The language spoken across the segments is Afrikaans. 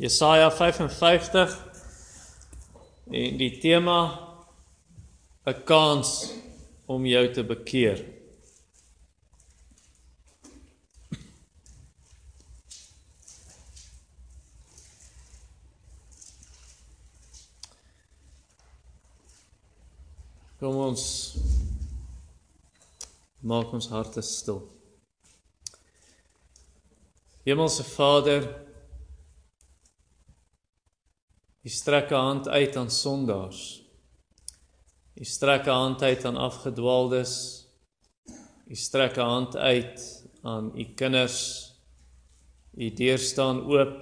Jesaja 55 en die tema 'n kans om jou te bekeer. Kom ons maak ons harte stil. Hemelse Vader, U strek 'n hand uit aan sondaars. U strek 'n hand uit aan afgedwaaldes. U strek 'n hand uit aan u kinders. U deur staan oop.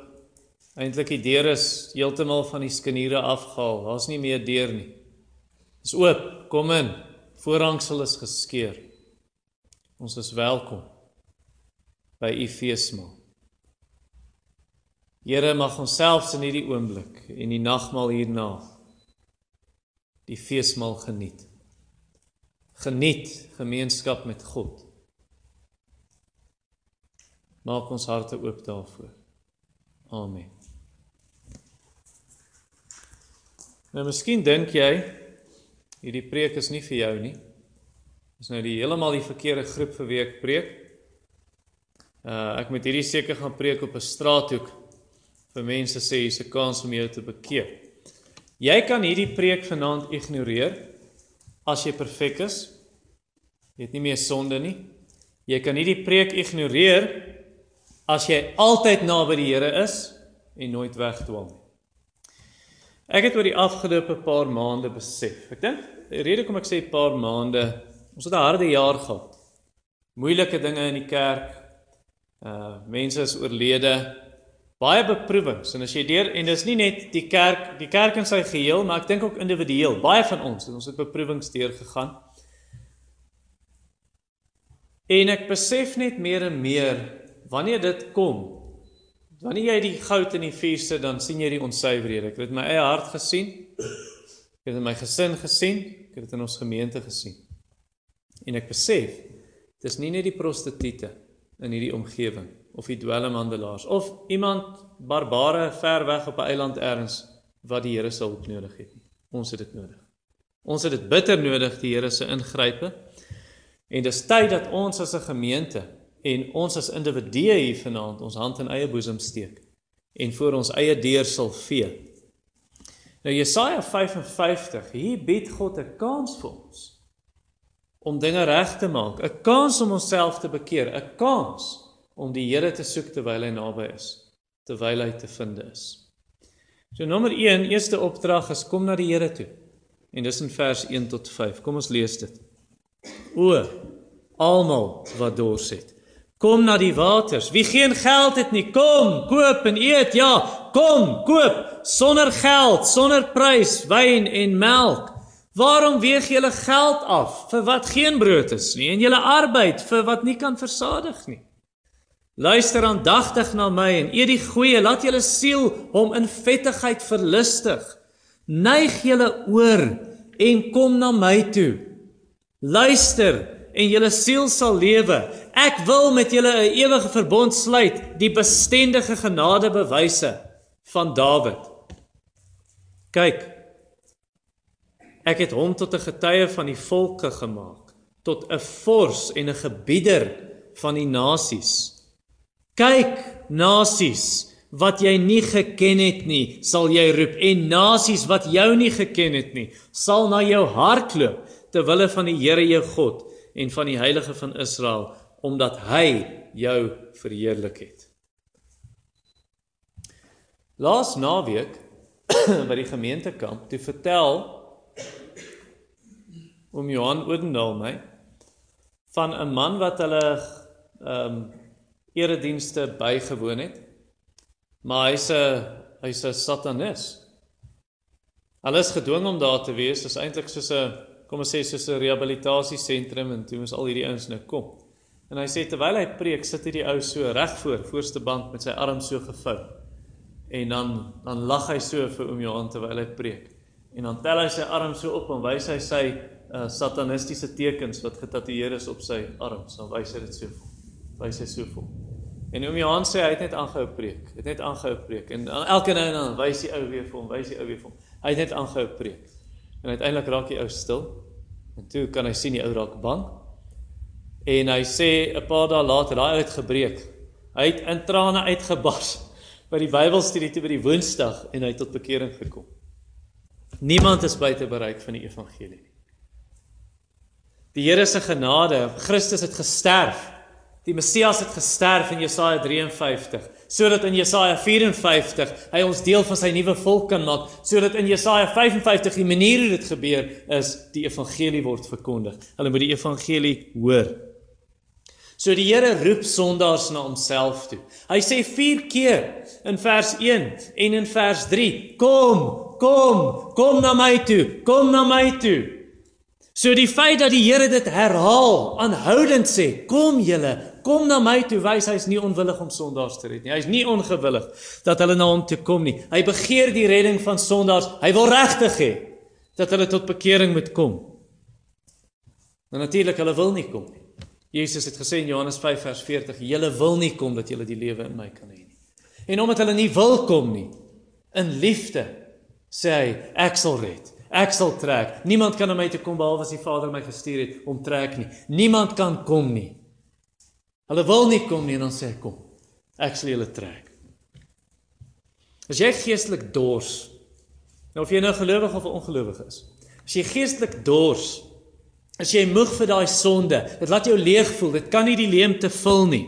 Eintlik die deur is heeltemal van die skeniere afgehaal. Daar's nie meer deur nie. Dis oop. Kom in. Voorhangsel is geskeur. Ons is welkom by u feesmaal. Here mag ons selfs in hierdie oomblik en die nagmaal hierna die feesmaal geniet. Geniet gemeenskap met God. Maak ons harte oop daarvoor. Amen. Nou miskien dink jy hierdie preek is nie vir jou nie. Dis nou die heeltemal die verkeerde groep vir wie ek preek. Uh ek moet hierdie seker gaan preek op 'n straathoek vir mense sê hier's 'n kans om jou te bekeer. Jy kan hierdie preek vanaand ignoreer as jy perfek is. Jy het nie meer sonde nie. Jy kan hierdie preek ignoreer as jy altyd naby die Here is en nooit wegdwaal nie. Ek het oor die afgelope paar maande besef. Ek dink die rede kom ek sê 'n paar maande, ons het 'n harde jaar gehad. Moeilike dinge in die kerk. Uh mense is oorlede, baie beproewings. En as jy deur en dis nie net die kerk die kerk in sy geheel maar ek dink ook individueel. Baie van ons het ons het beproewings deur gegaan en ek besef net meer en meer wanneer dit kom wanneer jy die goud in die vuur sit dan sien jy die onsuiverhede ek het dit in my eie hart gesien. Ek het dit in my gesin gesien. Ek het dit in ons gemeente gesien. En ek besef dis nie net die prostituie in hierdie omgewing of die dwelmhandelaars of iemand barbare ver weg op 'n eiland elders wat die Here se hulp nodig het. Ons het dit nodig. Ons het dit bitter nodig die Here se ingrype. En dis tyd dat ons as 'n gemeente en ons as individue hier vanaand ons hand in eie boesem steek en voor ons eie deur sal vee. Nou Jesaja 55, hier bied God 'n kans vir ons om dinge reg te maak, 'n kans om onsself te bekeer, 'n kans om die Here te soek terwyl hy naby is, terwyl hy te vind is. So nommer 1, eerste opdrag is kom na die Here toe. En dis in vers 1 tot 5. Kom ons lees dit. O, almal wat dors het, kom na die waters. Wie geen geld het nie, kom, koop en eet. Ja, kom, koop sonder geld, sonder prys, wyn en melk. Waarom weeg julle geld af vir wat geen brood is nie en julle arbeid vir wat nie kan versadig nie? Luister aandagtig na my en eet die goeie, laat julle siel hom in vettigheid verlustig. Neig julle oor en kom na my toe. Luister en julle siel sal lewe. Ek wil met julle 'n ewige verbond sluit, die bestendige genadebewyse van Dawid. Kyk. Ek het hom tot 'n getuie van die volke gemaak, tot 'n vors en 'n gebieder van die nasies. Kyk, nasies wat jy nie geken het nie, sal jy roep en nasies wat jou nie geken het nie, sal na jou hardloop ter wille van die Here jou God en van die heilige van Israel omdat hy jou verheerlik het. Laas naweek by die gemeentekamp toe vertel om Johan Odendaal my van 'n man wat hulle ehm um, eredienste bygewoon het. Maar hy's 'n hy's 'n satanis. Hulle is gedwing om daar te wees. Dit is eintlik soos 'n kom ons sê soos 'n rehabilitasiesentrum en toe moes al hierdie ouens nou kom. En hy sê terwyl hy preek, sit hierdie ou so reg voor voorste bank met sy arm so gevou. En dan dan lag hy so vir oom Johan terwyl hy preek. En dan tel hy sy arm so op en wys hy sy uh, satanistiese tekens wat getatoeëer is op sy arms. Dan wys hy dit so. Wys hy so vol. En oom Johan sê hy het net aangehou preek. Het net aangehou preek. En elke nou en dan wys die ou weer vir hom, wys die ou weer vir hom. Hy het net aangehou preek. En uiteindelik raak die ou stil. En toe kan hy sien die ou raak bang. En hy sê 'n paar dae later, daai ou het gebreek. Hy het in trane uitgebars by die Bybelstudie toe by die Woensdag en hy het tot bekering gekom. Niemand is buite bereik van die evangelie nie. Die Here se genade, Christus het gesterf. Die Messias het gesterf in Jesaja 53, sodat in Jesaja 54 hy ons deel van sy nuwe volk kan maak, sodat in Jesaja 55 die manier hoe dit gebeur is die evangelie word verkondig. Hulle moet die evangelie hoor. So die Here roep sondaars na homself toe. Hy sê 4 keer in vers 1 en in vers 3: Kom, kom, kom na my toe, kom na my toe. So die feit dat die Here dit herhaal, aanhoudend sê, kom julle, kom na my toe, wys hy's nie onwillig om sondaars te red nie. Hy's nie ongewillig dat hulle na hom toe kom nie. Hy begeer die redding van sondaars. Hy wil regtig hê dat hulle tot bekering moet kom. Maar natuurlik hulle wil nie kom nie. Jesus het gesê in Johannes 5 vers 40: "Julle wil nie kom dat julle die lewe in my kan hê nie." En omdat hulle nie wil kom nie, in liefde sê hy: "Ek sal red. Ek sal trek. Niemand kan na my toe kom behalwe as die Vader my gestuur het om trek nie. Niemand kan kom nie." Hulle wil nie kom nie en dan sê hy: "Kom. Ek sal julle trek." As jy geestelik dors, nou of jy nou gelowig of ongelowig is, as jy geestelik dors, As jy moeg vir daai sonde, dit laat jou leeg voel, dit kan nie die leemte vul nie.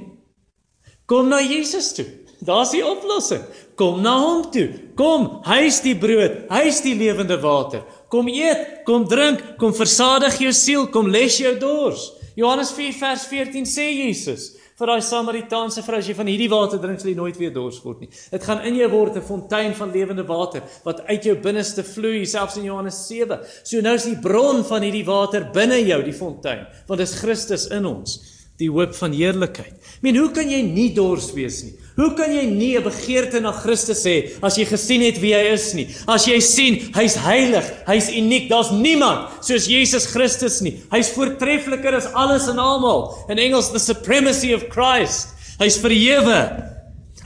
Kom na Jesus toe. Daar's die oplossing. Kom na hom toe. Kom, hy's die brood, hy's die lewende water. Kom eet, kom drink, kom versadig jou siel, kom les jou dors. Johannes 4 vers 14 sê Jesus, vir daai Samaritaanse vrou as jy van hierdie water drink sal jy nooit weer dors word nie. Dit gaan in jou word 'n fontein van lewende water wat uit jou binneste vloei, selfs in Johannes 7. So nou is die bron van hierdie water binne jou, die fontein, want dit is Christus in ons, die hoop van heerlikheid. Ek meen, hoe kan jy nie dors wees nie? Hoe kan jy nie 'n begeerte na Christus hê as jy gesien het wie hy is nie? As jy sien hy's heilig, hy's uniek, daar's niemand soos Jesus Christus nie. Hy's voortreffliker as alles en almal. In Engels the supremacy of Christ. Hy's verhewe.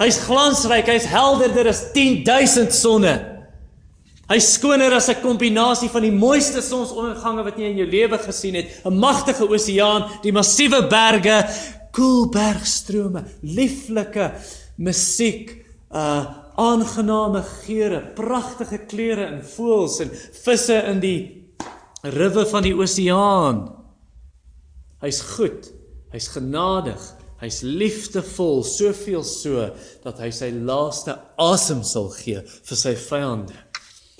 Hy's glansryk, hy's helderder as 10000 sonne. Hy's skoner as 'n kombinasie van die mooiste sonsondergange wat jy in jou lewe gesien het, 'n magtige oseaan, die massiewe berge, koel bergstrome, lieflike musiek, uh aangename geure, pragtige kleure en voëls en visse in die riwe van die oseaan. Hy's goed, hy's genadig, hy's liefdevol, soveel so dat hy sy laaste asem sal gee vir sy vyande.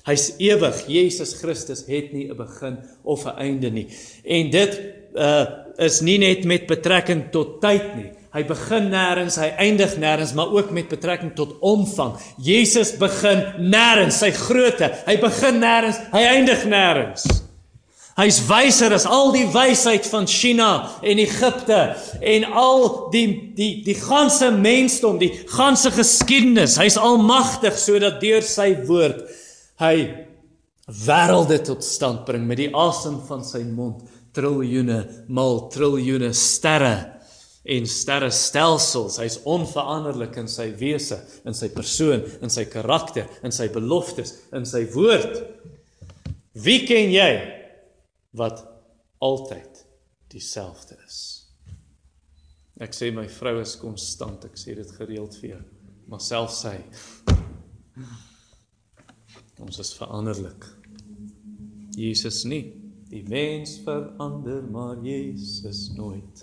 Hy's ewig. Jesus Christus het nie 'n begin of 'n einde nie. En dit uh is nie net met betrekking tot tyd nie. Hy begin nêrens, hy eindig nêrens, maar ook met betrekking tot omvang. Jesus begin nêrens, sy grootte. Hy begin nêrens, hy eindig nêrens. Hy's wyser as al die wysheid van China en Egipte en al die die die ganse mensdom, die ganse geskiedenis. Hy's almagtig sodat deur sy woord hy wêrelde tot stand bring met die asem van sy mond, triljoene mal triljoene sterre en sterrestelsels. Hy's onveranderlik in sy wese, in sy persoon, in sy karakter, in sy beloftes, in sy woord. Wie ken jy wat altyd dieselfde is? Ek sê my vrou is konstant. Ek sê dit gereeld vir jou. Maar self sy ons is veranderlik. Jesus nie. Die mens verander, maar Jesus nooit.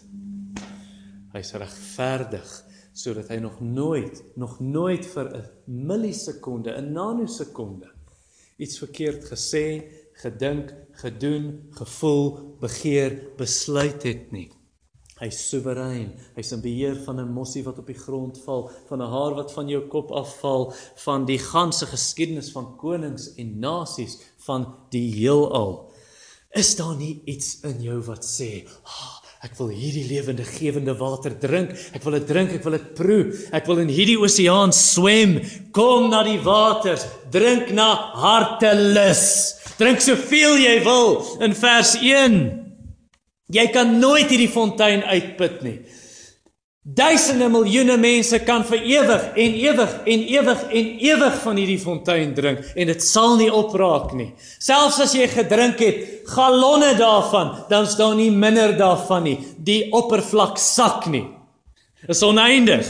Hy's regverdig sodat hy nog nooit, nog nooit vir 'n millisekonde, 'n nanosekonde iets verkeerd gesê, gedink, gedoen, gevoel, begeer, besluit het nie. Hy's soewerein. Hy's in beheer van 'n mossie wat op die grond val, van 'n haar wat van jou kop afval, van die ganse geskiedenis van konings en nasies van die heelal. Is daar nie iets in jou wat sê, "Ah, Ek wil hierdie lewende gewende water drink. Ek wil dit drink, ek wil dit proe. Ek wil in hierdie oseaan swem. Kom na die waters, drink na hartelus. Drink soveel jy wil in vers 1. Jy kan nooit hierdie fontein uitput nie. Duisende miljoene mense kan vir ewig en ewig en ewig en ewig van hierdie fontein drink en dit sal nie opraak nie. Selfs as jy gedrink het galonne daarvan, dan is daar nie minder daarvan nie. Die oppervlak sak nie. Is oneindig.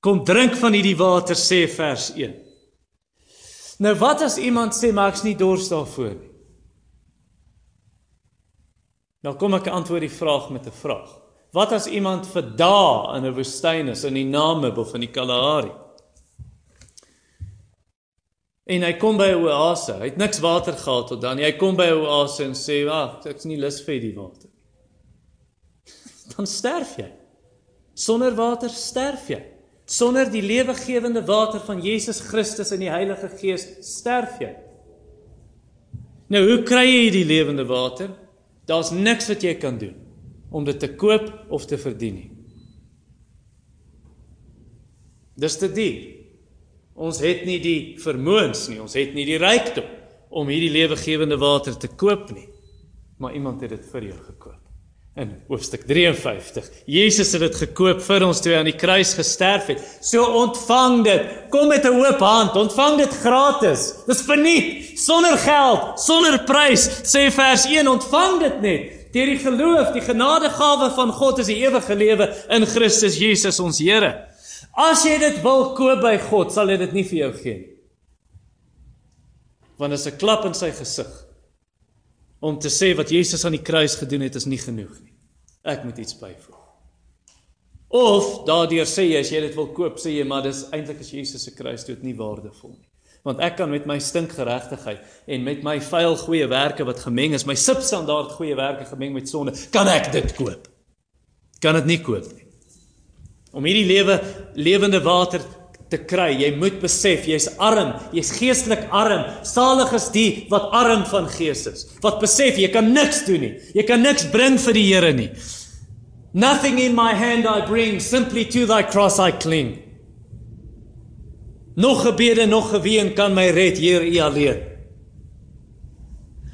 Kom drink van hierdie water sê vers 1. Nou wat as iemand sê maar ek's nie dors daarvoor nie? Nou kom ek antwoord die vraag met 'n vraag. Wat as iemand vir dae in 'n woestyn is in die Namib of in die Kalahari? En hy kom by 'n oase. Hy het niks water gehad tot dan. Hy kom by 'n oase en sê, "Wag, ek's nie lus vir die water." Dan sterf jy. Sonder water sterf jy. Sonder die lewegewende water van Jesus Christus en die Heilige Gees sterf jy. Nou, hoe kry jy die lewende water? Daar's niks wat jy kan doen om dit te koop of te verdien nie. Dis te duur. Ons het nie die vermoëns nie, ons het nie die rykdom om hierdie lewegewende water te koop nie. Maar iemand het dit vir jou gekoop. In hoofstuk 53. Jesus het dit gekoop vir ons toe hy aan die kruis gesterf het. So ontvang dit. Kom met 'n oop hand, ontvang dit gratis. Dis verniet, sonder geld, sonder prys. Sê vers 1, ontvang dit net. Deur die geloof, die genadegawe van God is die ewige lewe in Christus Jesus ons Here. As jy dit wil koop by God, sal hy dit nie vir jou gee nie. Want dit is 'n klap in sy gesig. Om te sê wat Jesus aan die kruis gedoen het is nie genoeg nie. Ek moet iets byvoeg. Of daardeur sê jy as jy dit wil koop, sê jy maar dis eintlik as Jesus se kruisdood nie waardevol nie want ek kan met my stinkgeregtigheid en met my vuil goeie werke wat gemeng is, my substandaard goeie werke gemeng met sonde, kan ek dit koop. Kan dit nie koop nie. Om hierdie lewe lewende water te kry, jy moet besef jy's arm, jy's geestelik arm. Salig is die wat arm van gees is. Wat besef jy kan niks doen nie. Jy kan niks bring vir die Here nie. Nothing in my hand I bring, simply to thy cross I cling. Nog gebede, nog geween kan my red, Heer, U alleen.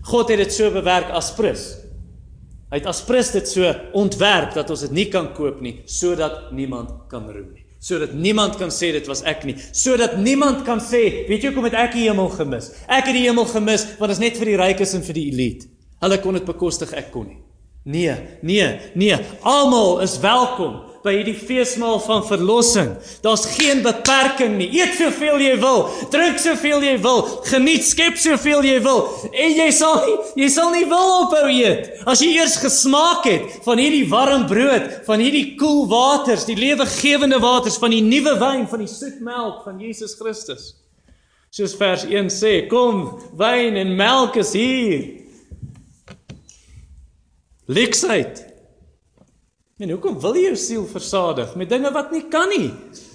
God het dit so bewerk as prins. Hy het as prins dit so ontwerp dat ons dit nie kan koop nie, sodat niemand kan roem nie. Sodat niemand kan sê dit was ek nie. Sodat niemand kan sê, weet jy hoekom het ek die hemel gemis? Ek het die hemel gemis want dit is net vir die rykes en vir die elite. Hulle kon dit bekostig, ek kon nie. Nee, nee, nee. Almal is welkom by hierdie feesmaal van verlossing. Daar's geen beperking nie. Eet soveel jy wil, drink soveel jy wil, geniet skep soveel jy wil en jy sal nie, jy sal nie wil ophou eet as jy eers gesmaak het van hierdie warm brood, van hierdie koel waters, die lewegewende waters van die nuwe wyn van die soet melk van Jesus Christus. Soos vers 1 sê, kom, wyn en melk is hier. Leksheid. En hoekom wil jy jou siel versadig met dinge wat nie kan nie?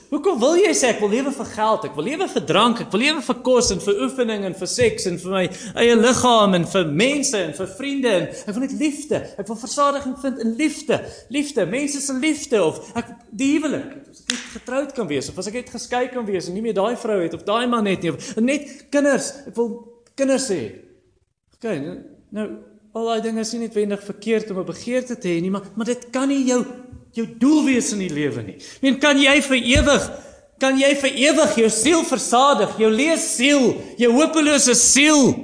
Hoekom wil jy sê ek wil lewe vir geld, ek wil lewe vir drank, ek wil lewe vir kos en vir oefening en vir seks en vir my eie liggaam en vir mense en vir vriende en ek wil net liefde. Ek wil versadiging vind in liefde. Liefde, mense se liefde of ek die huwelik. As ek net getroud kan wees of as ek net geskei kan wees en nie meer daai vrou het of daai man het nie of net kinders. Ek wil kinders hê. OK, nou, nou Al daai dinge is nie noodwendig verkeerd om 'n begeerte te hê nie, maar maar dit kan nie jou jou doel wees in die lewe nie. Men kan jy vir ewig kan jy vir ewig jou siel versadig, jou lees siel, jou hopelose siel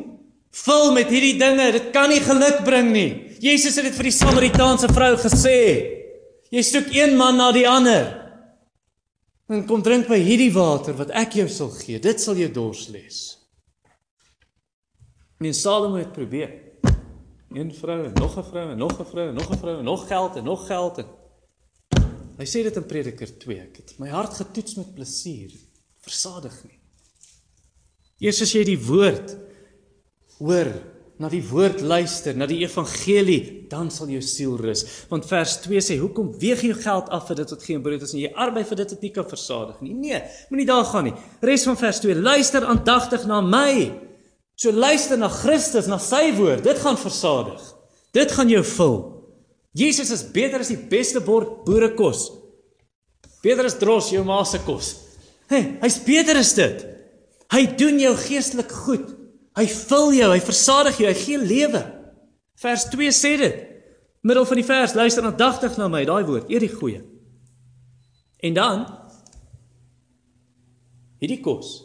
vul met hierdie dinge. Dit kan nie geluk bring nie. Jesus het dit vir die Samaritaanse vrou gesê. Jy soek een man na die ander. En kom drink by hierdie water wat ek jou sal gee. Dit sal jou dors les. En Salomo het probeer een vrou en nog 'n vrou en nog 'n vrou en nog 'n vrou en nog geld en nog geld en Hy sê dit in Prediker 2. Ek het my hart getoets met plesier. Versadig nie. Eers as jy die woord hoor, na die woord luister, na die evangelie, dan sal jou siel rus. Want vers 2 sê, "Hoekom weeg jy geld af vir dit wat geen brood is en jy arbei vir dit wat nie kan versadig nie?" Nee, moenie daar gaan nie. Res van vers 2: "Luister aandagtig na my." So luister na Christus, na sy woord. Dit gaan versadig. Dit gaan jou vul. Jesus is beter as die beste bord boerekos. Beter as dros jou ma se kos. Hey, hy's beter as dit. Hy doen jou geestelik goed. Hy vul jou, hy versadig jou, hy gee lewe. Vers 2 sê dit. Middel van die vers, luister aandagtig na my, daai woord, eer die goeie. En dan hierdie kos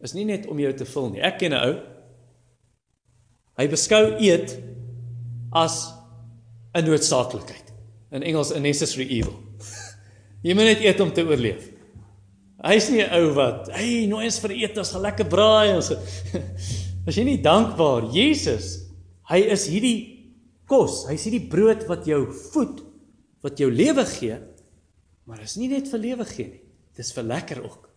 is nie net om jou te vul nie. Ek ken 'n ou. Hy beskou eet as 'n noodsaaklikheid. In Engels a necessary evil. Jy moet net eet om te oorleef. Hy's nie 'n ou wat, "Hey, nooi ons vir eet, ons gaan lekker braai." Ons As jy nie dankbaar, Jesus, hy is hierdie kos, hy's hierdie brood wat jou voed, wat jou lewe gee, maar is nie net vir lewe gee nie. Dis vir lekker ook.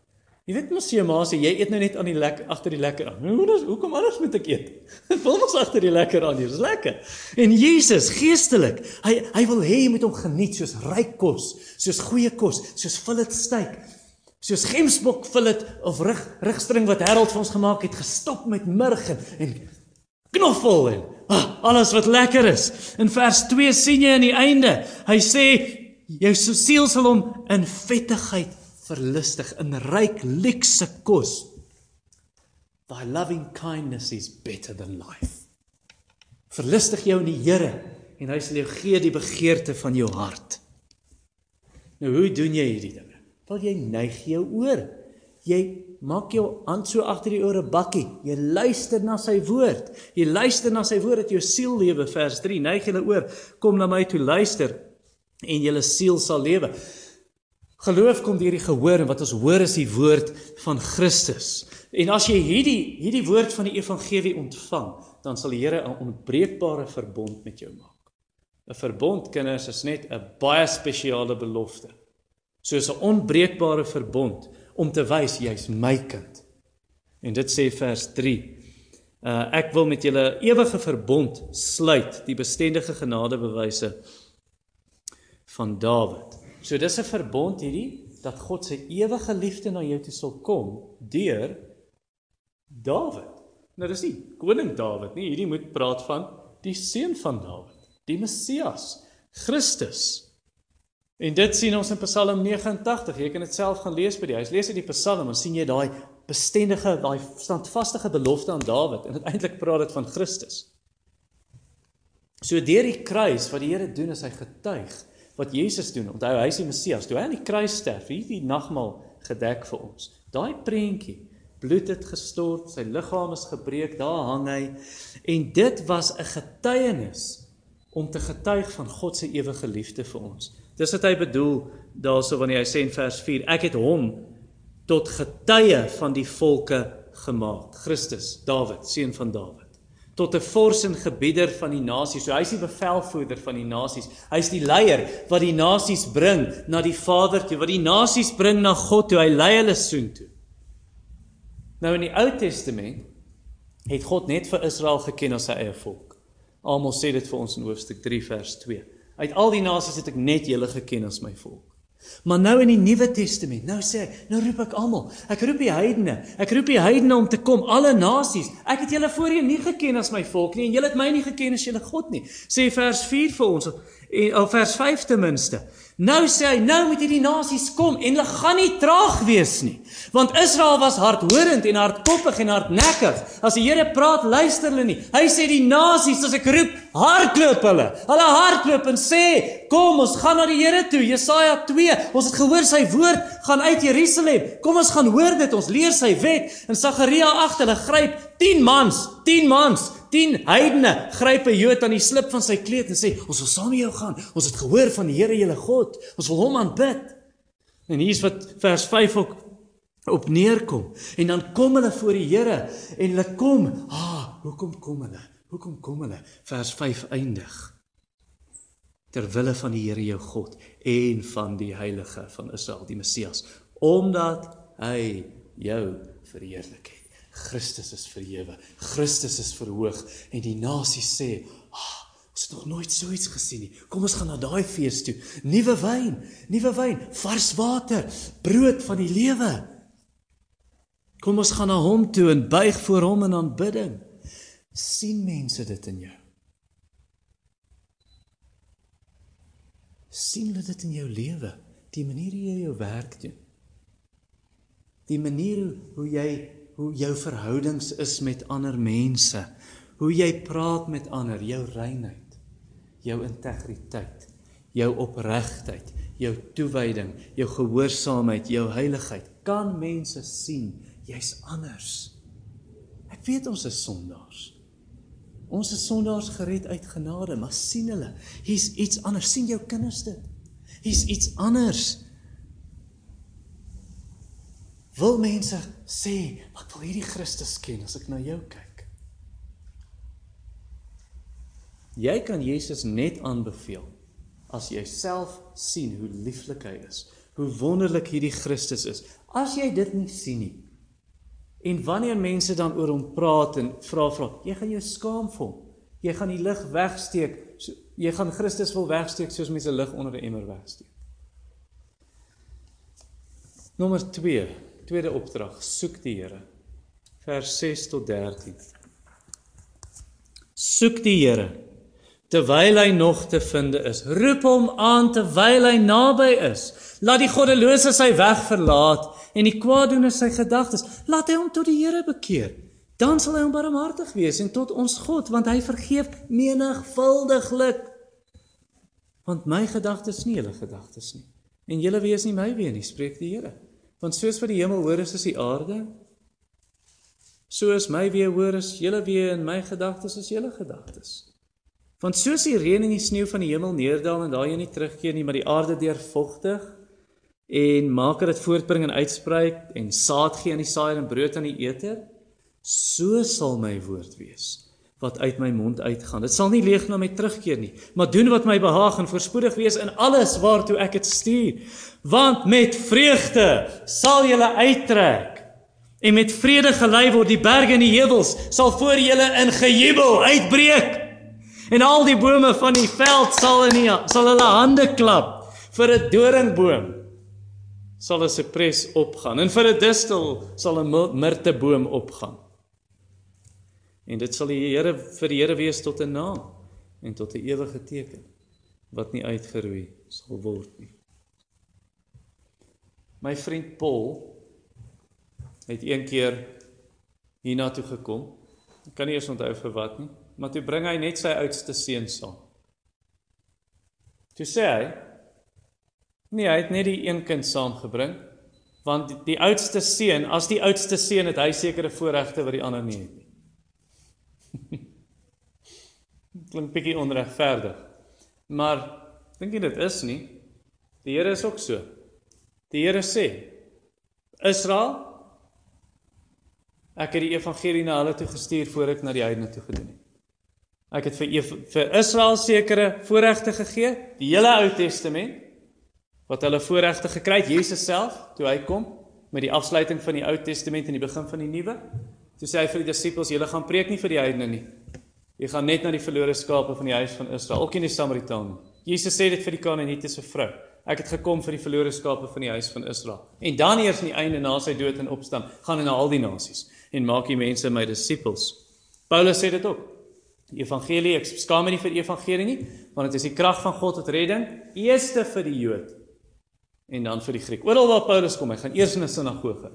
Jy weet mos jy ma sê jy eet nou net aan die lekker agter die lekker aan. Hoe dan hoekom anders moet ek eet? Wil mos agter die lekker aan hier. Dis lekker. En Jesus geestelik, hy hy wil hê jy moet hom geniet soos ryk kos, soos goeie kos, soos vullet steak. Soos gemsbok vullet of rig rigstring wat Harold vir ons gemaak het, gestop met murg en, en knoffel en ah, alles wat lekker is. In vers 2 sien jy aan die einde, hy sê jou siel sal hom in vettigheid verlustig in ryk luukse kos. Thy loving kindness is better than life. Verlustig jou in die Here en hy sal jou gee die begeerte van jou hart. Nou hoe doen jy hierdie dinge? Wil jy neig jou oor? Jy maak jou hand so agter die ore bakkie. Jy luister na sy woord. Jy luister na sy woord dat jou siel lewe vers 3. Neig julle oor, kom na my toe luister en julle siel sal lewe. Geloof kom deur die gehoor en wat ons hoor is die woord van Christus. En as jy hierdie hierdie woord van die evangelie ontvang, dan sal die Here 'n onbreekbare verbond met jou maak. 'n Verbond kinders is net 'n baie spesiale belofte. Soos 'n onbreekbare verbond om te wys jy's my kind. En dit sê vers 3. Uh ek wil met julle ewige verbond sluit, die bestendige genadebewyse van Dawid. So dis 'n verbond hierdie dat God se ewige liefde na jou toe sal kom deur Dawid. Nou dis nie koning Dawid nie, hierdie moet praat van die seun van Dawid, die Messias, Christus. En dit sien ons in Psalm 89. Jy kan dit self gaan lees by die huis. Lees uit die Psalm en sien jy daai bestendige, daai standvaste belofte aan Dawid en dit eintlik praat dit van Christus. So deur die kruis wat die Here doen as hy getuig wat Jesus doen. Onthou hy is die Messias. Toe hy aan die kruis sterf, hier die nagmaal gedek vir ons. Daai prentjie, bloed het gestort, sy liggaam is gebreek, daar hang hy en dit was 'n getuienis om te getuig van God se ewige liefde vir ons. Dis wat hy bedoel daarso wanneer hy sê in vers 4, ek het hom tot getuie van die volke gemaak. Christus, Dawid, seun van Dawid tot 'n vors en gebieder van die nasies. So hy's die bevelvoerder van die nasies. Hy's die leier wat die nasies bring na die Vader toe, wat die nasies bring na God toe. Hy lei hulle soontoe. Nou in die Ou Testament het God net vir Israel geken as sy eie volk. Almal sê dit vir ons in hoofstuk 3 vers 2. Uit al die nasies het ek net julle geken as my volk. Maar nou in die Nuwe Testament, nou sê ek, nou roep ek almal. Ek roep die heidene. Ek roep die heidene om te kom, alle nasies. Ek het julle voorheen nie geken as my volk nie en julle het my nie geken as julle God nie. Sê vers 4 vir ons en of vers 5 ten minste. Nou sê hy, nou moet hierdie nasies kom en hulle gaan nie traag wees nie. Want Israel was hardhorend en hardkoppig en hardnekkig. As die Here praat, luister hulle nie. Hy sê die nasies as ek roep, hardloop hulle. Hulle hardloop en sê, "Kom, ons gaan na die Here toe." Jesaja 2. Ons het gehoor sy woord gaan uit Jerusalem. Kom ons gaan hoor dit. Ons leer sy wet. In Sagaria 8, hulle gryp 10 mans, 10 mans 10 heidene gryp 'n Jood aan die slip van sy kleed en sê ons wil saam met jou gaan. Ons het gehoor van die Here julle God. Ons wil hom aanbid. En hier's wat vers 5 ook op neerkom. En dan kom hulle voor die Here en hulle kom. Ah, hoekom kom hulle? Hoekom kom hulle? Vers 5 eindig. Ter wille van die Here jou God en van die heilige van Israel, die Messias, omdat hy jou verheerlik het. Christus is verhewe. Christus is verhoog en die nasie sê, "Ag, oh, ons het nog nooit so iets gesien nie. Kom ons gaan na daai fees toe. Nuwe wyn, nuwe wyn, vars water, brood van die lewe. Kom ons gaan na hom toe en buig voor hom in aanbidding." sien mense dit in jou? sien hulle dit in jou lewe? Die manier hoe jy jou werk doen. Die manier hoe jy hoe jou verhoudings is met ander mense, hoe jy praat met ander, jou reinheid, jou integriteit, jou opregtheid, jou toewyding, jou gehoorsaamheid, jou heiligheid, kan mense sien jy's anders. Ek weet ons is sondaars. Ons is sondaars gered uit genade, maar sien hulle, hier's iets anders. sien jou kinders dit? Hier's iets anders. Wil mense sê, "Ek wil hierdie Christus ken as ek na jou kyk." Jy kan Jesus net aanbeveel as jy self sien hoe lieflik hy is, hoe wonderlik hierdie Christus is. As jy dit nie sien nie, En wanneer mense dan oor hom praat en vra vra, jy gaan jou skaam vir hom. Jy gaan die lig wegsteek. So, jy gaan Christus wil wegsteek soos mense lig onder 'n emmer wegsteek. Nommer 2, tweede opdrag, soek die Here. Vers 6 tot 13. Soek die Here terwyl hy nog te vind is. Roep hom aan terwyl hy naby is. Laat die goddelose sy weg verlaat en die kwaadoener sy gedagtes, laat hy hom tot die Here bekeer. Dan sal hy barmhartig wees en tot ons God, want hy vergeef menigvuldiglik. Want my gedagtes nie julle gedagtes nie. En julle wees nie my wees nie, spreek die Here. Want soos vir die hemel hoor is as die aarde, so is my wees hoor is julle wees en my gedagtes is julle gedagtes. Want soos die reën en die sneeu van die hemel neerdal en daai nie terugkeer nie, maar die aarde deurvogtig en maak dat dit voortbring en uitsprei en saad gee aan die saaier en brood aan die eter, so sal my woord wees wat uit my mond uitgaan. Dit sal nie leeg na my terugkeer nie, maar doen wat my behaag en voorspoedig wees in alles waartoe ek dit stuur. Want met vreugde sal julle uittrek en met vrede gelei word die berge en die heuwels sal voor julle in gejubel uitbreek. En al die bome van die veld sal in die, sal hulle hande klap vir 'n doringboom sal 'n cypress opgaan en vir 'n distel sal 'n mirteboom opgaan. En dit sal die Here vir die Here wees tot 'n naam en tot 'n ewige teken wat nie uitgeroei sal word nie. My vriend Paul het een keer hiernatoe gekom. Ek kan nie eens onthou vir wat nie, maar toe bring hy net sy oudste seun saam. Toe sê hy Nee, hy het net die een kind saamgebring want die, die oudste seun, as die oudste seun het hy sekere voorregte wat die ander nie het nie. Klink bietjie onregverdig. Maar dink jy dit is nie? Die Here is ook so. Die Here sê: Israel, ek het die evangelie na hulle toe gestuur voor ek na die heidene toe gedoen het. Ek het vir vir Israel sekere voorregte gegee, die hele Ou Testament wat hulle voorregte gekry het Jesus self toe hy kom met die afsluiting van die Ou Testament en die begin van die Nuwe. Toe sê hy vir die disippels: "Julle gaan preek nie vir die heidene nie. Jy gaan net na die verlore skape van die huis van Israel, ook nie die Samaritane nie." Jesus sê dit vir die Kanaanietiese vrou. Ek het gekom vir die verlore skape van die huis van Israel. En dan eers aan die einde na sy dood en opstaan, gaan hy na al die nasies en maak die mense my disippels. Paulus sê dit ook. Die evangelie, ek skaam my nie vir die evangelie nie, want dit is die krag van God tot redding, eerste vir die Jood en dan vir die Griek. Oral waar Paulus kom, hy gaan eers in 'n sinagoge.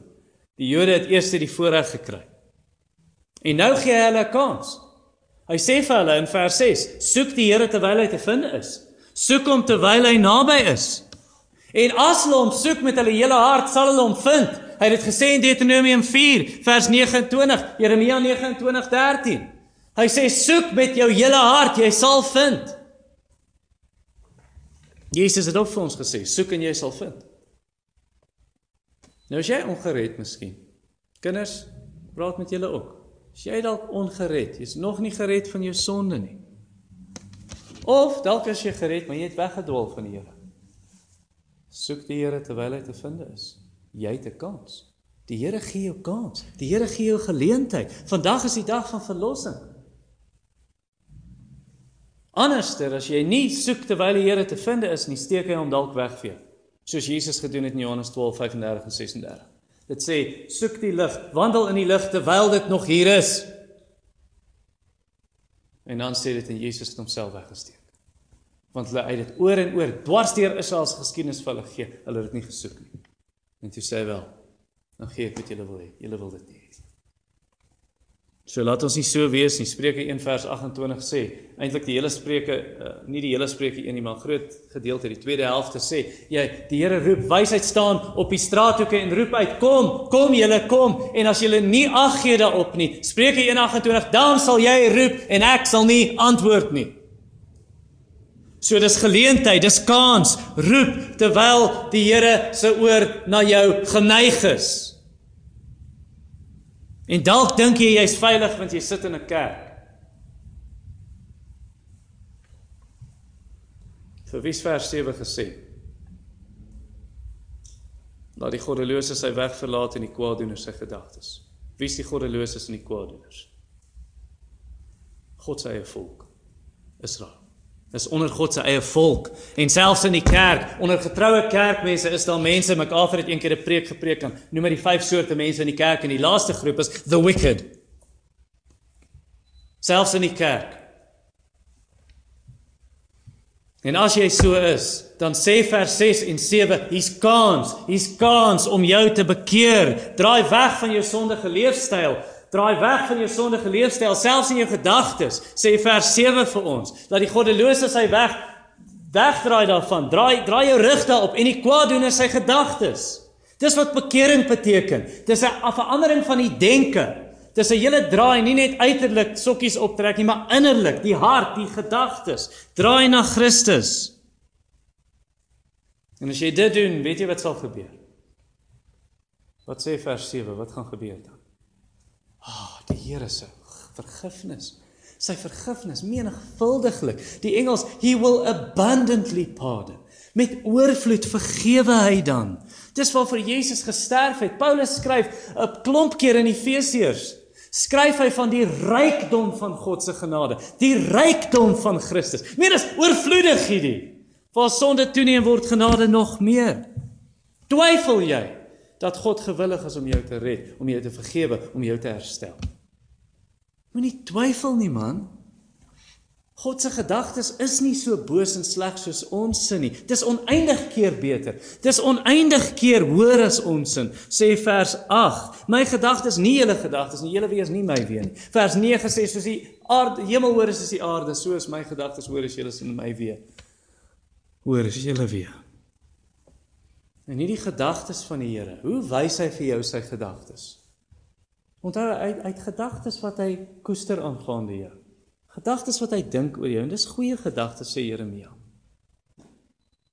Die Jode het eers die voorreg gekry. En nou gee hy hulle 'n kans. Hy sê vir hulle in vers 6: "Soek die Here terwyl hy te vind is. Soek hom terwyl hy naby is. En as hulle hom soek met hulle hele hart, sal hulle hom vind." Hy het dit gesê in Deuteronomium 4 vers 29, Jeremia 29:13. Hy sê soek met jou hele hart, jy sal vind. Jesus het ook vir ons gesê, soek en jy sal vind. Nou as jy ongered miskien. Kinders, praat met julle ook. As jy dalk ongered, jy's nog nie gered van jou sonde nie. Of dalk as jy gered, maar jy het weggedwaal van die Here. Soek die Here terwyl hy te vind is. Jy het 'n kans. Die Here gee jou kans. Die Here gee jou geleentheid. Vandag is die dag van verlossing. Anderster as jy nie soek terwyl die Here te vind is nie, steek hy hom dalk weg vir jou. Soos Jesus gedoen het in Johannes 12:35 en 36. Dit sê: "Soek die lig, wandel in die lig terwyl dit nog hier is." En dan sê dit en Jesus het homself weggesteek. Want hulle uit dit oor en oor dwarsteer Israel se geskiedenis vir hulle gee. Hulle het dit nie gesoek nie. En toe sê hy wel: "Dan gee ek wat julle wil hê. Julle wil dit nie hê." So laat ons nie so wees nie. Spreuke 1 vers 28 sê, eintlik die hele Spreuke uh, nie die hele Spreuke 1 nie, maar groot gedeelte die tweede helfte sê, jy die Here roep wysheid staan op die straathoeke en roep uit, kom, kom julle kom en as julle nie ag gee daarop nie, Spreuke 1:28, dan sal jy roep en ek sal nie antwoord nie. So dis geleentheid, dis kans, roep terwyl die Here se oor na jou geneig is. En dalk dink jy jy's veilig want jy sit in 'n kerk. Vir wie vers 7 gesê? Laat die goddelose sy weg verlaat en die kwaaddoeners sy gedagtes. Wie is die goddeloses en die kwaaddoeners? God se eie volk. Israel. Dis onder God se eie volk en selfs in die kerk, onder getroue kerkmense is daar mense, McArthur het eendag 'n preek gepreek aan, noem maar die vyf soorte mense in die kerk en die laaste groep is the wicked. Selfs in die kerk. En as jy so is, dan sê vers 6 en 7, hier's kans, hier's kans om jou te bekeer. Draai weg van jou sondige leefstyl. Draai weg van jou sondige leefstyl, selfs in jou gedagtes. Sê vers 7 vir ons, dat die goddelose sy weg wegdraai daarvan. Draai draai jou rug daarop en die kwaaddoener sy gedagtes. Dis wat bekering beteken. Dis 'n verandering van die denke. Dis 'n hele draai, nie net uiterlik sokkies optrek nie, maar innerlik, die hart, die gedagtes. Draai na Christus. En as jy dit doen, weet jy wat sal gebeur? Wat sê vers 7? Wat gaan gebeur dan? Ah, oh, die Here se vergifnis. Sy vergifnis menigvuldiglik. Die Engels he will abundantly pardon. Met oorvloed vergewe hy dan. Dis waarvoor Jesus gesterf het. Paulus skryf 'n klomp keer in Efesiërs. Skryf hy van die rykdom van God se genade, die rykdom van Christus. Meer as oorvloedig hierdie. Waar sonde toeneem word genade nog meer. Twyfel jy? Dat God gewillig is om jou te red, om jou te vergewe, om jou te herstel. Moenie twyfel nie, man. God se gedagtes is nie so boos en sleg soos ons sin nie. Dis oneindig keer beter. Dis oneindig keer hoër as ons sin. Sê vers 8. My gedagtes nie julle gedagtes nie. Julle wees nie my wees nie. Vers 9 sê soos die aarde, hemel hoër is as die aarde, so is my gedagtes hoër as julle sin my wees. Hoër as julle wees. En nie die gedagtes van die Here. Hoe wys hy vir jou sy gedagtes? Onthou uit uit gedagtes wat hy koester aangaande jou. Gedagtes wat hy dink oor jou en dis goeie gedagtes sê Jeremia.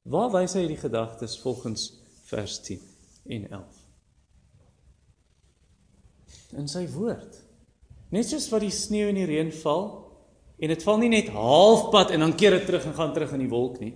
Waar wys hy die gedagtes volgens vers 10 en 11? In sy woord. Net soos wat die sneeu en die reën val en dit val nie net halfpad en dan keer dit terug en gaan terug in die wolk nie.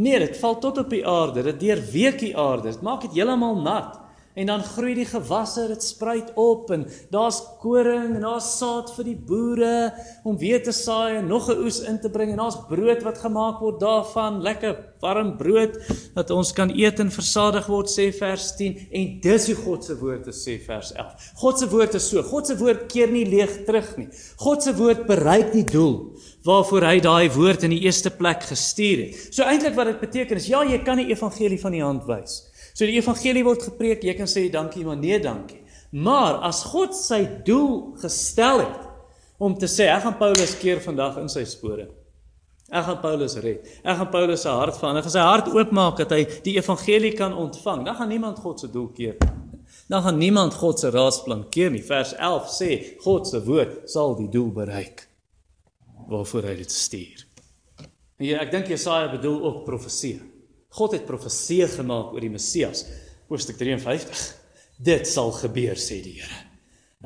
Nee, dit val tot op die aarde, dit deurweek die aarde, dit maak dit heeltemal nat. En dan groei die gewasse, dit spruit op en daar's koring en daar's saad vir die boere om weer te saai en nog 'n oes in te bring en daar's brood wat gemaak word daarvan, lekker warm brood dat ons kan eet en versadig word sê vers 10 en dis hoe God se woord is sê vers 11. God se woord is so, God se woord keer nie leeg terug nie. God se woord bereik die doel waarvoor hy daai woord in die eerste plek gestuur het. So eintlik wat dit beteken is ja, jy kan die evangelie van die hand wys. So die evangelie word gepreek, jy kan sê dankie, maar nee dankie. Maar as God sy doel gestel het om te sê ek gaan Paulus keer vandag in sy spore. Ek gaan Paulus red. Ek gaan Paulus se hart verander. Ek gaan sy hart oopmaak dat hy die evangelie kan ontvang. Dan gaan niemand God se doel keer. Dan gaan niemand God se raadsplan keer nie. Vers 11 sê God se woord sal die doel bereik waarvoor hy dit stuur. En jy, ek dink Jesaja bedoel ook profesie. God het profesie gemaak oor die Messias. Hoofstuk 53. Dit sal gebeur sê die Here.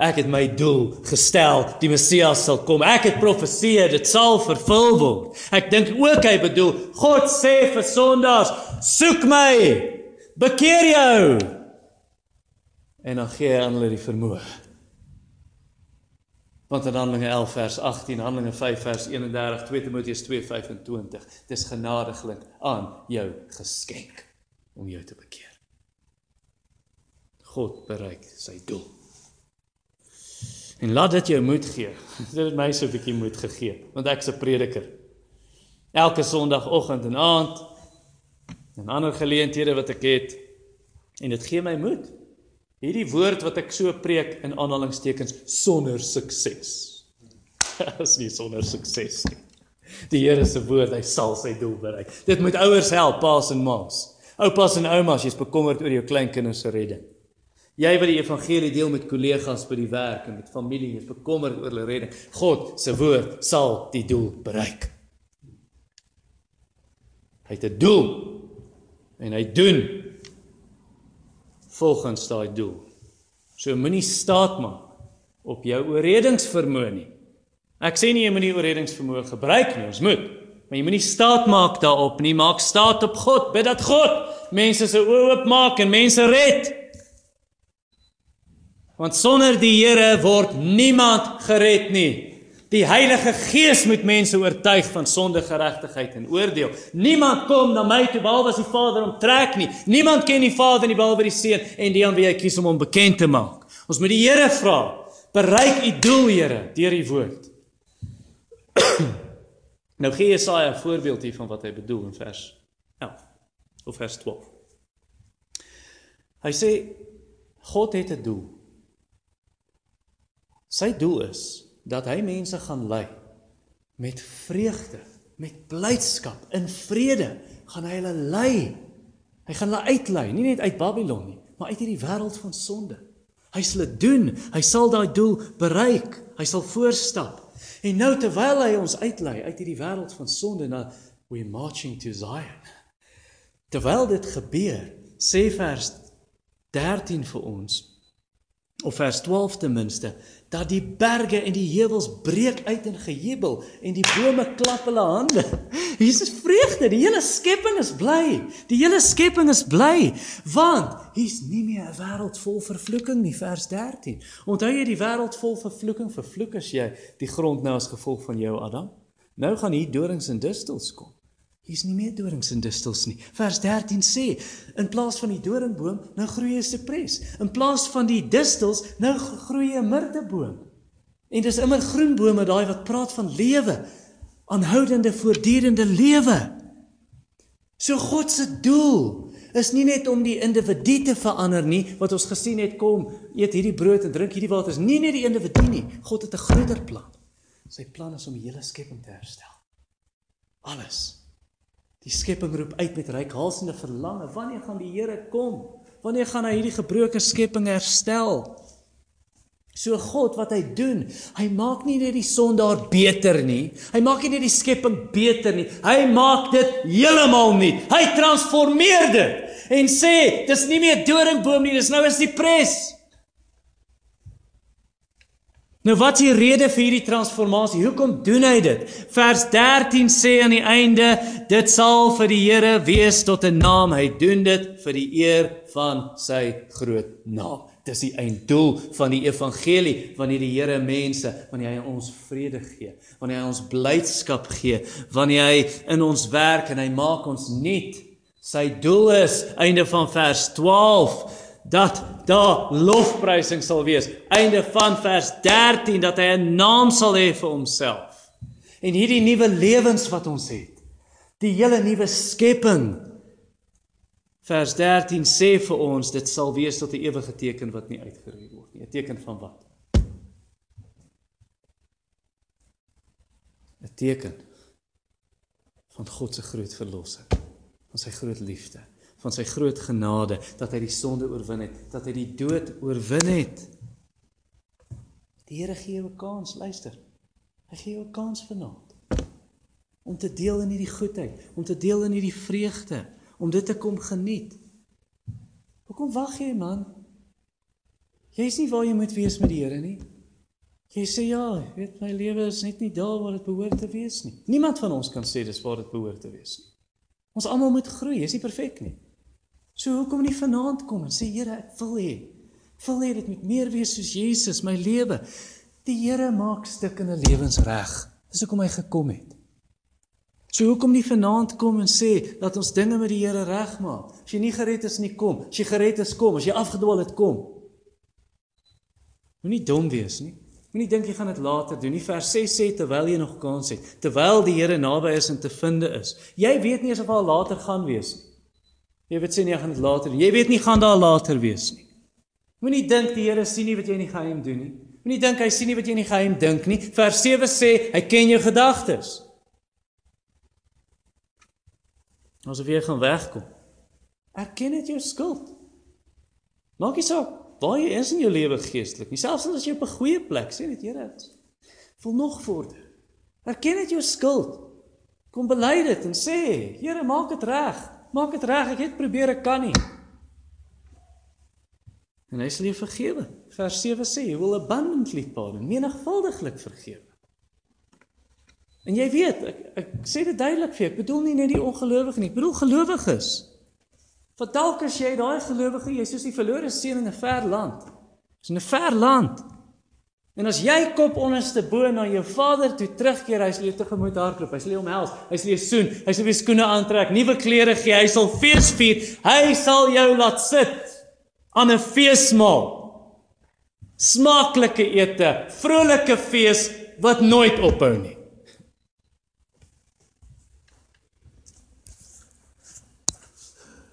Ek het my doel gestel, die Messias sal kom. Ek het profesie, dit sal vervul word. Ek dink ook hy bedoel God sê vir sondaars, soek my. Bekeer jou. En dan gee hy aan hulle die vermoë Want in Handelinge 11 vers 18, Handelinge 5 vers 31, 2 Timoteus 2:25, dis genadiglik aan jou geskenk om jou te bekeer. God bereik sy doel. En laat dit jou moed gee. Dit het my so 'n bietjie moed gegee, want ek's 'n prediker. Elke Sondagoggend en aand en ander geleenthede wat ek het en dit gee my moed. Hierdie woord wat ek so preek in aanhalingstekens sonder sukses. Is nie sonder sukses nie. Die Here se woord, hy sal sy doel bereik. Dit moet ouers help, paas en ma's. Oupas en oumas, jy's bekommerd oor jou kleinkinders se redding. Jy wat die evangelie deel met kollegas by die werk en met familie, jy's bekommerd oor hulle redding. God se woord sal die doel bereik. Hy het 'n doel en hy doen volgens daai doel. So moenie staat maak op jou oorredingsvermoë nie. Ek sê nie jy moenie oorredingsvermoë gebruik nie, ons moet, maar jy moenie staat maak daarop nie, maak staat op God, bid dat God mense se oë oopmaak en mense red. Want sonder die Here word niemand gered nie. Die Heilige Gees moet mense oortuig van sonde, geregtigheid en oordeel. Niemand kom na my toe behalwe as die Vader hom trek nie. Niemand ken die Vader nie behalwe die Seun en die aan wie hy kies om hom bekend te maak. Ons moet die Here vra, bereik u doel, Here, deur die woord. nou gee Jesaja 'n voorbeeld hier van wat hy bedoel in vers 11 of vers 12. Hy sê God het 'n doel. Sy doel is dat hy mense gaan lei met vreugde, met blydskap, in vrede gaan hy hulle lei. Hy gaan hulle uitlei, nie net uit Babylon nie, maar uit hierdie wêreld van sonde. Hy sal dit doen. Hy sal daai doel bereik. Hy sal voorstap. En nou terwyl hy ons uitlei uit hierdie wêreld van sonde na we marching to Zion. Terwyl dit gebeur, sê vers 13 vir ons of vers 12 ten minste dat die berge en die heuwels breek uit in gejubel en die bome klap hulle hande. Jesus vreugde, die hele skepping is bly. Die hele skepping is bly want hier's nie meer 'n wêreld vol vervloeking nie, vers 13. Onthou jy die wêreld vol vervloeking, vervloek as jy die grond nou as gevolg van jou Adam. Nou gaan hier dorings en distels kom. Hier's nie meer dorings en distels nie. Vers 13 sê, in plaas van die doringboom, nou groei 'n sipres. In plaas van die distels, nou groei 'n mirteboom. En dis immer groen bome daai wat praat van lewe, aanhoudende voortdurende lewe. So God se doel is nie net om die individu te verander nie, wat ons gesien het kom, eet hierdie brood en drink hierdie water, is nie net die individu nie. God het 'n groter plan. Sy plan is om die hele skepping te herstel. Alles. Die skepping roep uit met reikhalsende verlange. Wanneer gaan die Here kom? Wanneer gaan hy hierdie gebroke skepping herstel? So God wat hy doen, hy maak nie net die sondaar beter nie. Hy maak nie net die skepping beter nie. Hy maak dit heeltemal nuut. Hy transformeer dit en sê, dis nie meer doringboom nie, dis nou 'n sipres. Nou wat is die rede vir hierdie transformasie? Hoekom doen hy dit? Vers 13 sê aan die einde, dit sal vir die Here wees tot 'n naam. Hy doen dit vir die eer van sy groot naam. Dis die einddoel van die evangelie wanneer die Here mense, wanneer hy ons vrede gee, wanneer hy ons blydskap gee, wanneer hy in ons werk en hy maak ons nuut. Sy doel is einde van vers 12 dat daar lofprysing sal wees. Einde van vers 13 dat hy 'n naam sal hê vir homself. En hierdie nuwe lewens wat ons het, die hele nuwe skepping. Vers 13 sê vir ons dit sal wees tot 'n ewige teken wat nie uitgeroei word nie. 'n Teken van wat? 'n Teken van God se groot verlossing, van sy groot liefde van sy groot genade dat hy die sonde oorwin het, dat hy die dood oorwin het. Die Here gee jou 'n kans, luister. Hy gee jou 'n kans vanaand om te deel in hierdie goedheid, om te deel in hierdie vreugde, om dit te kom geniet. Hoekom wag jy, man? Jy's nie waar jy moet wees met die Here nie. Jy sê ja, weet my lewe is net nie daar waar dit behoort te wees nie. Niemand van ons kan sê dis waar dit behoort te wees nie. Ons almal moet groei, jy's nie perfek nie. So hoekom nie vanaand kom en sê Here, ek wil hê. Wil hê dit moet meer wees soos Jesus my lewe. Die Here maak stukkende lewens reg. Dis hoekom hy gekom het. So hoekom nie vanaand kom en sê dat ons dinge met die Here regmaak. As jy nie gered is nie, kom. As jy gered is, kom. As jy afgedwaal het, kom. Moenie dom wees nie. Moenie dink jy gaan dit later doen nie. Vers 6 sê terwyl jy nog kans het, terwyl die Here naby is en te vinde is. Jy weet nie of hy later gaan wees nie. Jy weet sê nie gaan dit later. Jy weet nie gaan daar later wees nie. Moenie dink die Here sien nie wat jy in die geheim doen nie. Moenie dink hy sien nie wat jy in die geheim dink nie. Vers 7 sê hy ken jou gedagtes. Asof jy gaan wegkom. Erken dit jou skuld. Maak nie saak waar jy is in jou lewe geestelik nie. Selfs as jy op 'n goeie plek sê dit Here, wil nog vorder. Erken dit jou skuld. Kom bely dit en sê, Here, maak dit reg. Maak dit reg. Ek het probeer, ek kan nie. En hy sal jou vergewe. Vers 7 sê, "Jy wil abundantly pardon, menigvuldiglik vergewe." En jy weet, ek ek sê dit duidelik vir jou. Ek bedoel nie net die ongelowiges nie, ek bedoel gelowiges. Want dalk as jy daai gelowige, jy soos die verlore seun in 'n ver land. Dis in 'n ver land. En as jy kop onderste bo na jou vader toe terugkeer, hy sal jou tegemoet hardloop, hy sal jou omhels, hy sal jou soen, hy sal jou skoene aantrek, nuwe klere gee, hy sal fees vier, hy sal jou laat sit aan 'n feesmaal. Smaaklike ete, vrolike fees wat nooit ophou nie.